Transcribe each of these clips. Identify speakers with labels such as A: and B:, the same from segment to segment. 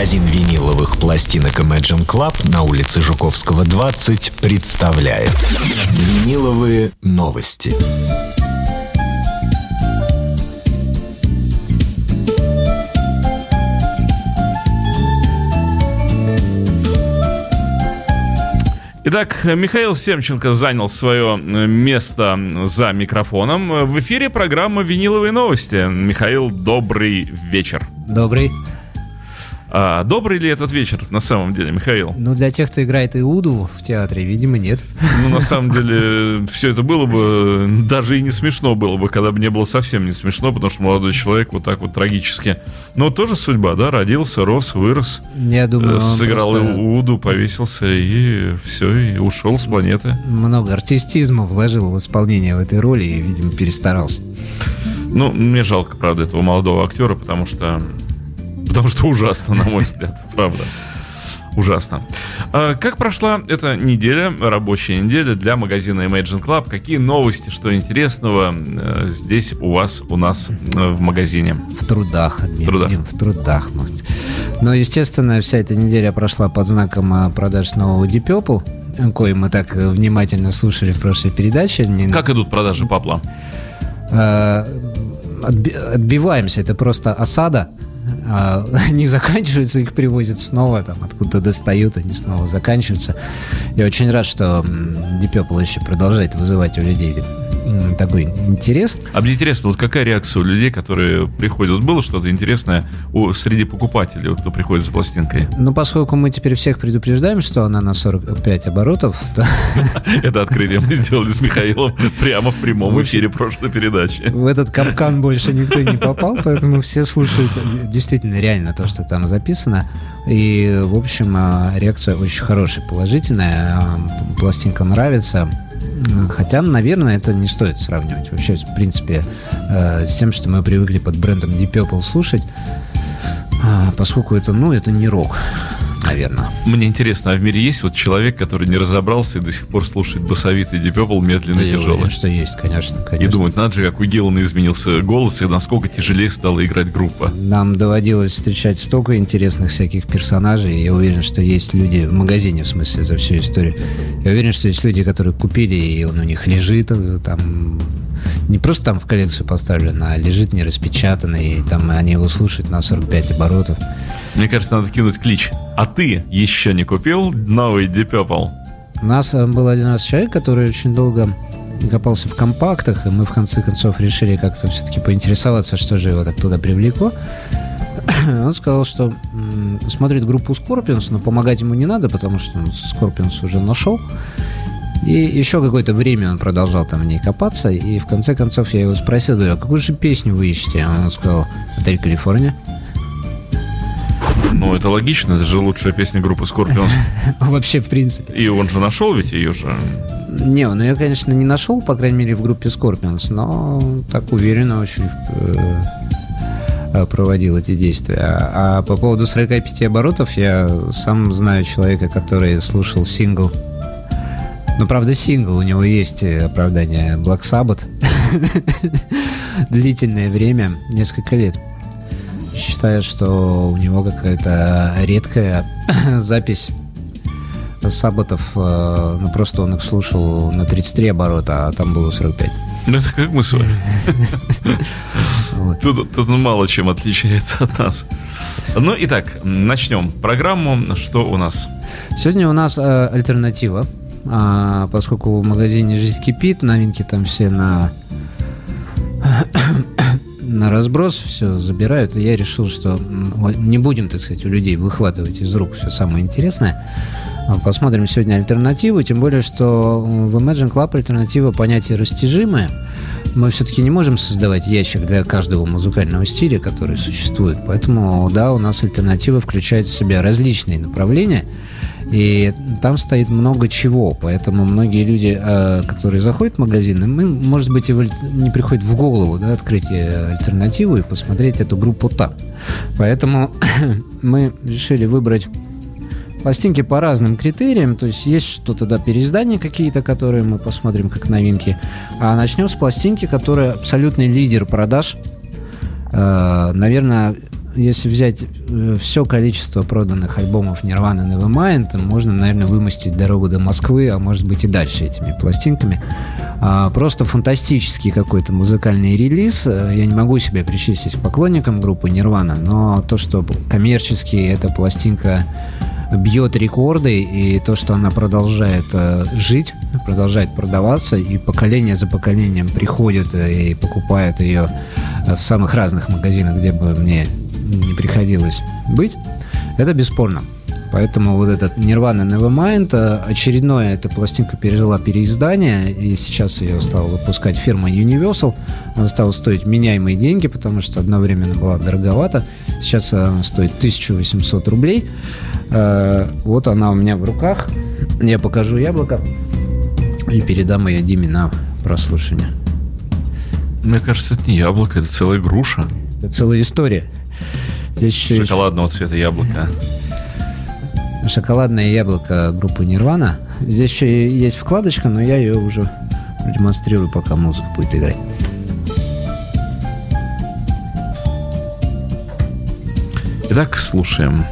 A: Магазин виниловых пластинок Imagine Club на улице Жуковского, 20 представляет Виниловые новости.
B: Итак, Михаил Семченко занял свое э, место за микрофоном. В эфире программа «Виниловые новости». Михаил, добрый вечер.
C: Добрый.
B: А добрый ли этот вечер на самом деле, Михаил?
C: Ну, для тех, кто играет Иуду в театре, видимо, нет.
B: Ну, на самом деле, все это было бы даже и не смешно было бы, когда бы не было совсем не смешно, потому что молодой человек вот так вот трагически. Но тоже судьба, да, родился, рос, вырос.
C: Я думаю,
B: э, Сыграл просто... Иуду, повесился и все, и ушел с планеты.
C: Много артистизма вложил в исполнение в этой роли и, видимо, перестарался.
B: Ну, мне жалко, правда, этого молодого актера, потому что Потому что ужасно, на мой взгляд, правда. Ужасно. А как прошла эта неделя, рабочая неделя для магазина Imagine Club? Какие новости, что интересного э, здесь у вас, у нас э, в магазине?
C: В трудах. В трудах. В трудах. Ну, естественно, вся эта неделя прошла под знаком э, продаж нового Deep Purple, кое мы так внимательно слушали в прошлой передаче.
B: Как идут продажи Папла?
C: Отбиваемся, это просто осада а, не заканчиваются, их привозят снова, там откуда достают, они снова заканчиваются. Я очень рад, что Deep Purple еще продолжает вызывать у людей такой интерес.
B: А мне интересно, вот какая реакция у людей, которые приходят? Вот было что-то интересное у, среди покупателей, кто приходит за пластинкой?
C: Ну, поскольку мы теперь всех предупреждаем, что она на 45 оборотов, то...
B: Это открытие мы сделали с Михаилом прямо в прямом эфире прошлой передачи.
C: В этот капкан больше никто не попал, поэтому все слушают действительно реально то, что там записано. И, в общем, а, реакция очень хорошая, положительная. А, пластинка нравится. Хотя, наверное, это не стоит сравнивать. Вообще, в принципе, э, с тем, что мы привыкли под брендом Deep Purple слушать, э, поскольку это, ну, это не рок наверное.
B: Мне интересно, а в мире есть вот человек, который не разобрался и до сих пор слушает басовитый Purple медленно и тяжелый?
C: что есть, конечно, конечно.
B: И думает, надо же, как у Гиллана изменился голос и насколько тяжелее стала играть группа.
C: Нам доводилось встречать столько интересных всяких персонажей, и я уверен, что есть люди в магазине, в смысле, за всю историю. Я уверен, что есть люди, которые купили, и он у них лежит, э, там не просто там в коллекцию поставлен, а лежит не распечатанный, и там они его слушают на 45 оборотов.
B: Мне кажется, надо кинуть клич. А ты еще не купил новый Deep Purple?
C: У нас э, был один раз человек, который очень долго копался в компактах, и мы в конце концов решили как-то все-таки поинтересоваться, что же его так туда привлекло. Он сказал, что смотрит группу Scorpions, но помогать ему не надо, потому что он Scorpions уже нашел. И еще какое-то время он продолжал там в ней копаться, и в конце концов я его спросил, говорю, а какую же песню вы ищете? Он сказал, «Отель Калифорния».
B: Ну, это логично, это же лучшая песня группы Scorpions.
C: Вообще, в принципе.
B: И он же нашел ведь ее же.
C: Не, ну я, конечно, не нашел, по крайней мере, в группе Scorpions, но так уверенно очень э, проводил эти действия. А по поводу 45 оборотов, я сам знаю человека, который слушал сингл. Ну, правда, сингл, у него есть оправдание Black Sabbath. Длительное время, несколько лет считает, что у него какая-то редкая запись сабботов, э, ну просто он их слушал на 33 оборота, а там было 45.
B: Ну это как мы с вами. Тут, тут мало чем отличается от нас. Ну, итак, начнем программу. Что у нас?
C: Сегодня у нас э, альтернатива. А, поскольку в магазине «Жизнь кипит», новинки там все на на разброс все забирают, и я решил, что не будем, так сказать, у людей выхватывать из рук все самое интересное. А, посмотрим сегодня альтернативу, тем более, что в Imagine Club альтернатива понятие растяжимое. Мы все-таки не можем создавать ящик для каждого музыкального стиля, который существует. Поэтому, да, у нас альтернатива включает в себя различные направления – и там стоит много чего, поэтому многие люди, э, которые заходят в магазин, им, может быть, не приходит в голову да, открыть э, альтернативу и посмотреть эту группу там. Поэтому мы решили выбрать пластинки по разным критериям, то есть есть что-то, да, переиздания какие-то, которые мы посмотрим как новинки, а начнем с пластинки, которая абсолютный лидер продаж, э, наверное, если взять э, все количество проданных альбомов Nirvana Nevermind, можно, наверное, вымостить дорогу до Москвы, а может быть и дальше этими пластинками. А, просто фантастический какой-то музыкальный релиз. Э, я не могу себя причислить к поклонникам группы Nirvana, но то, что коммерчески эта пластинка бьет рекорды, и то, что она продолжает э, жить, продолжает продаваться, и поколение за поколением приходит и покупает ее в самых разных магазинах, где бы мне не приходилось быть, это бесспорно. Поэтому вот этот Nirvana Nevermind, э, очередное эта пластинка пережила переиздание, и сейчас ее стала выпускать фирма Universal. Она стала стоить меняемые деньги, потому что одновременно была дороговата. Сейчас она стоит 1800 рублей. Э, вот она у меня в руках. Я покажу яблоко и передам ее Диме на прослушивание.
B: Мне кажется, это не яблоко, это целая груша.
C: Это целая история.
B: Здесь Шоколадного цвета яблоко.
C: Шоколадное яблоко группы Нирвана. Здесь еще есть вкладочка, но я ее уже демонстрирую, пока музыка будет играть.
B: Итак, слушаем.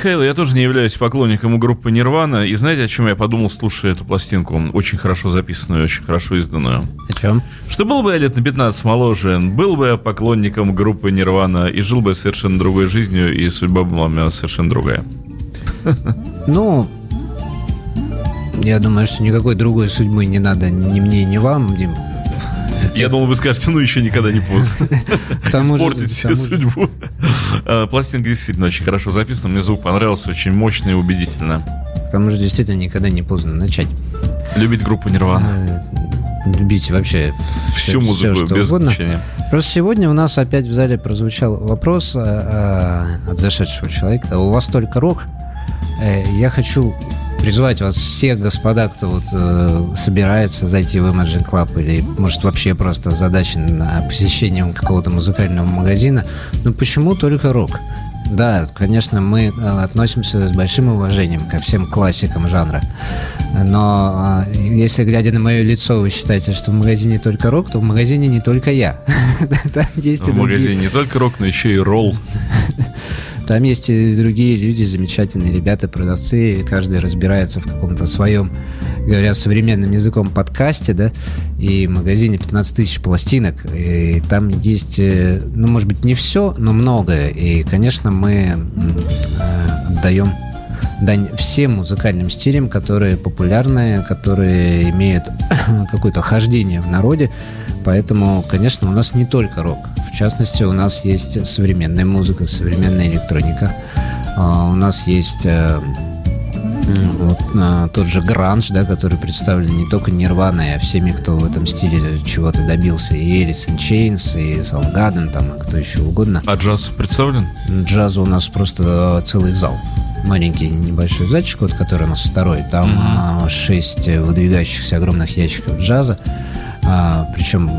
B: Михаил, я тоже не являюсь поклонником группы Нирвана. И знаете, о чем я подумал, слушая эту пластинку? Очень хорошо записанную, очень хорошо изданную.
C: О чем?
B: Что был бы я лет на 15 моложе, был бы я поклонником группы Нирвана и жил бы совершенно другой жизнью, и судьба была у меня совершенно другая.
C: Ну, я думаю, что никакой другой судьбы не надо ни мне, ни вам, Дим.
B: Я думал, вы скажете, ну еще никогда не поздно. Испортить себе судьбу. А, Пластинка действительно очень хорошо записана. Мне звук понравился, очень мощно и убедительно.
C: К тому же действительно никогда не поздно начать.
B: Любить группу Нирвана.
C: Э, Любить вообще
B: Всю музыку
C: что
B: без
C: угодно.
B: исключения.
C: Просто сегодня у нас опять в зале прозвучал вопрос э, э, от зашедшего человека. У вас только рок? Я хочу призвать вас всех, господа, кто вот э, собирается зайти в Imagine Club или, может, вообще просто задачен на посещением какого-то музыкального магазина. Ну, почему только рок? Да, конечно, мы э, относимся с большим уважением ко всем классикам жанра. Но э, если, глядя на мое лицо, вы считаете, что в магазине только рок, то в магазине не только я. Там есть
B: В магазине не только рок, но еще и ролл.
C: там есть и другие люди, замечательные ребята, продавцы, каждый разбирается в каком-то своем, говоря современным языком, подкасте, да, и в магазине 15 тысяч пластинок, и там есть, э, ну, может быть, не все, но многое, и, конечно, мы э, отдаем дань всем музыкальным стилям, которые популярны, которые имеют какое-то хождение в народе, поэтому, конечно, у нас не только рок, частности, у нас есть современная музыка, современная электроника. А, У нас есть э, вот, а, тот же гранж, да, который представлен не только Нирваной, а всеми, кто в этом стиле чего-то добился. И in Chains, и Soundgarden, там, и кто еще угодно.
B: А джаз представлен?
C: Джаза у нас просто целый зал. Маленький небольшой зальчик, вот, который у нас второй. Там а, шесть э, выдвигающихся огромных ящиков джаза. А, причем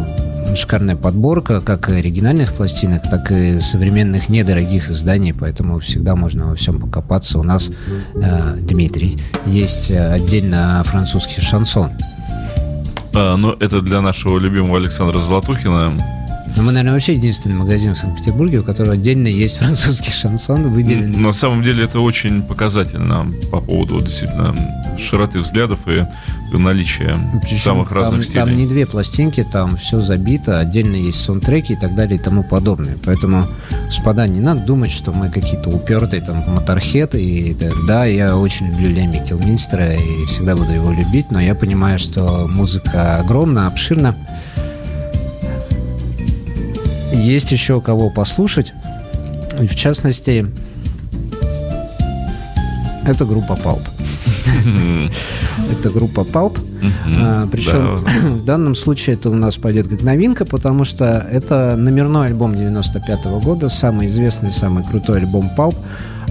C: шикарная подборка как оригинальных пластинок, так и современных недорогих изданий, поэтому всегда можно во всем покопаться. У нас, э, Дмитрий, есть э, отдельно французский шансон.
B: А, ну, это для нашего любимого Александра Золотухина.
C: Но мы, наверное, вообще единственный магазин в Санкт-Петербурге, у которого отдельно есть французский шансон, выделен
B: На самом деле это очень показательно по поводу действительно широты взглядов и наличия
C: Причем
B: самых разных
C: там,
B: стилей.
C: Там не две пластинки, там все забито, отдельно есть саундтреки и так далее и тому подобное. Поэтому, господа, не надо думать, что мы какие-то упертые там моторхеты. И, да, да, я очень люблю Леми Килминстера и всегда буду его любить, но я понимаю, что музыка огромна, обширна. Есть еще кого послушать. В частности, это группа Pulp. Это группа Pulp. А, причем в данном случае это у нас пойдет как новинка, потому что это номерной альбом 95 года, самый известный, самый крутой альбом Pulp.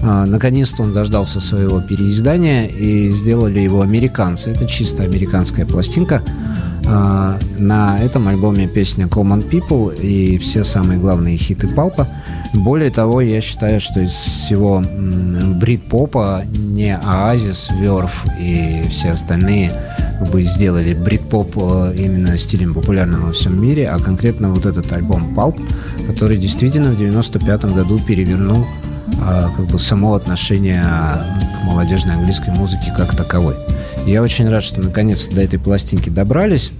C: А, Наконец-то он дождался своего переиздания и сделали его американцы. Это чисто американская пластинка. А, На этом альбоме песня Common People и все самые главные хиты Палпа. Более того, я считаю, что из всего брит-попа не Оазис, Верф и все остальные бы сделали брит-поп э, именно стилем популярным во всем мире, а конкретно вот этот альбом Pulp, который действительно в 95 году перевернул а, как бы само отношение к молодежной английской музыке как таковой. Я очень рад, что наконец-то до этой пластинки добрались.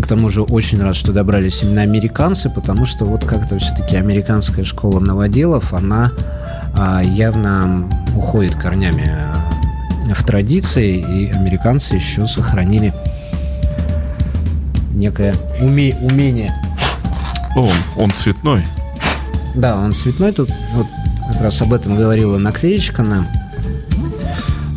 C: К тому же очень рад, что добрались именно американцы, потому что вот как-то все-таки американская школа новоделов, она а, явно уходит корнями э, в традиции, и американцы еще сохранили некое уме- умение
B: О, он цветной.
C: да, он цветной. Тут вот как раз об этом говорила наклеечка на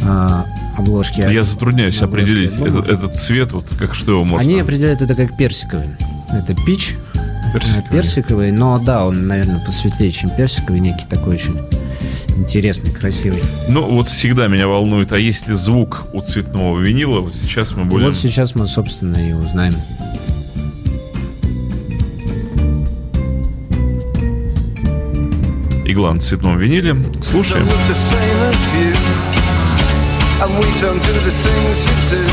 C: а, обложке.
B: Я затрудняюсь определить этот, этот цвет, вот как что его можно...
C: Они определяют это как персиковый. Это пич,
B: Персиковый.
C: персиковый, но да, он, наверное, посветлее, чем персиковый, некий такой очень интересный, красивый.
B: Ну, вот всегда меня волнует, а есть ли звук у цветного винила? Вот сейчас мы будем...
C: Вот сейчас мы, собственно, и узнаем.
B: Игла на цветном виниле. Слушаем.
D: And we don't do the things you do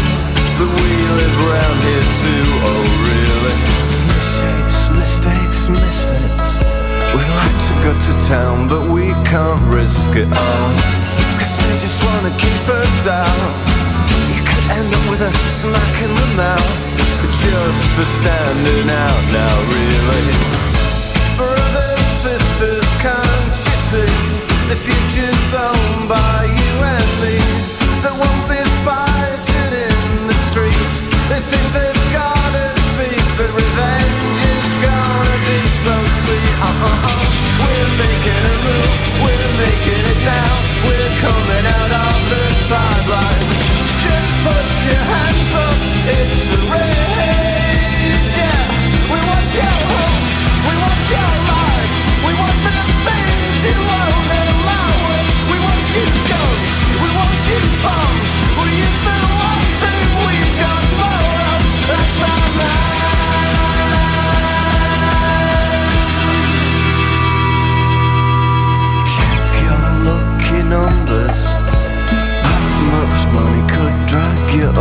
D: But we live around here too, oh really Misshapes, mistakes, misfits We like to got to town, but we can't risk it all. Cause they just wanna keep us out. You could end up with a smack in the mouth just for standing out now, really. Brothers, sisters, can't you see? The future's owned by you and me. In the. They think they've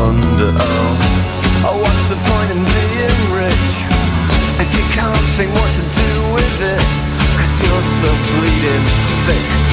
D: under? Oh, oh what's the point in being rich if you can't think what to do with it? Cause you're so bleeding thick.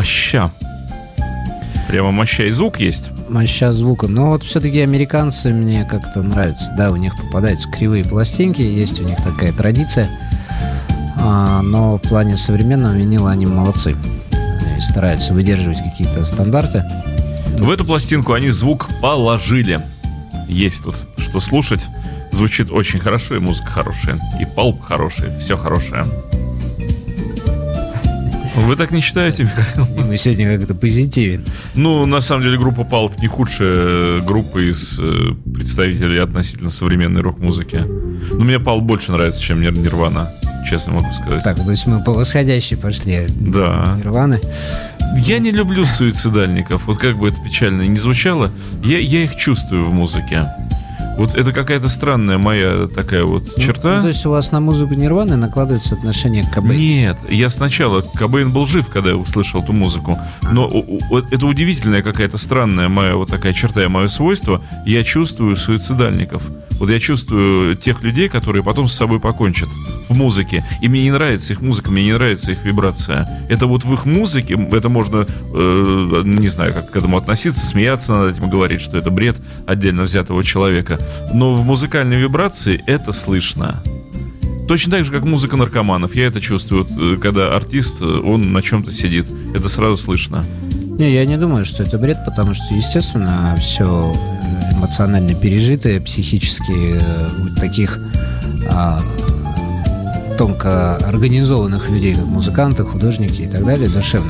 B: Моща. Прямо моща и звук есть.
C: Моща звука. Но вот все-таки американцы мне как-то нравятся. Да, у них попадаются кривые пластинки, есть у них такая традиция. А, но в плане современного винила они молодцы. Они стараются выдерживать какие-то стандарты.
B: В эту пластинку они звук положили. Есть тут что слушать. Звучит очень хорошо, и музыка хорошая, и палп хороший, все хорошее. Вы так не считаете, Михаил?
C: Сегодня как-то позитивен.
B: Ну, на самом деле, группа Палп не худшая группа из э, представителей относительно современной рок-музыки. Но мне Палп больше нравится, чем Нир- Нирвана, честно могу сказать.
C: Так, то есть мы по восходящей пошли.
B: Да.
C: Нирваны.
B: Я не люблю суицидальников. Вот как бы это печально ни звучало, я, я их чувствую в музыке. Вот это какая-то странная моя такая вот
C: Ну,
B: черта.
C: ну, то есть у вас на музыку Нирваны накладывается отношение к КБ.
B: Нет, я сначала, Кобейн был жив, когда я услышал эту музыку, но это удивительная какая-то странная моя вот такая черта, и мое свойство, я чувствую суицидальников. Вот я чувствую тех людей, которые потом с собой покончат в музыке. И мне не нравится их музыка, мне не нравится их вибрация. Это вот в их музыке, это можно, э, не знаю, как к этому относиться, смеяться над этим, говорить, что это бред отдельно взятого человека. Но в музыкальной вибрации это слышно. Точно так же, как музыка наркоманов. Я это чувствую, э, когда артист, э, он на чем-то сидит. Это сразу слышно.
C: Не, я не думаю, что это бред, потому что, естественно, все эмоционально пережитое, психически э, таких а, тонко организованных людей, как музыканты, художники и так далее, душевно.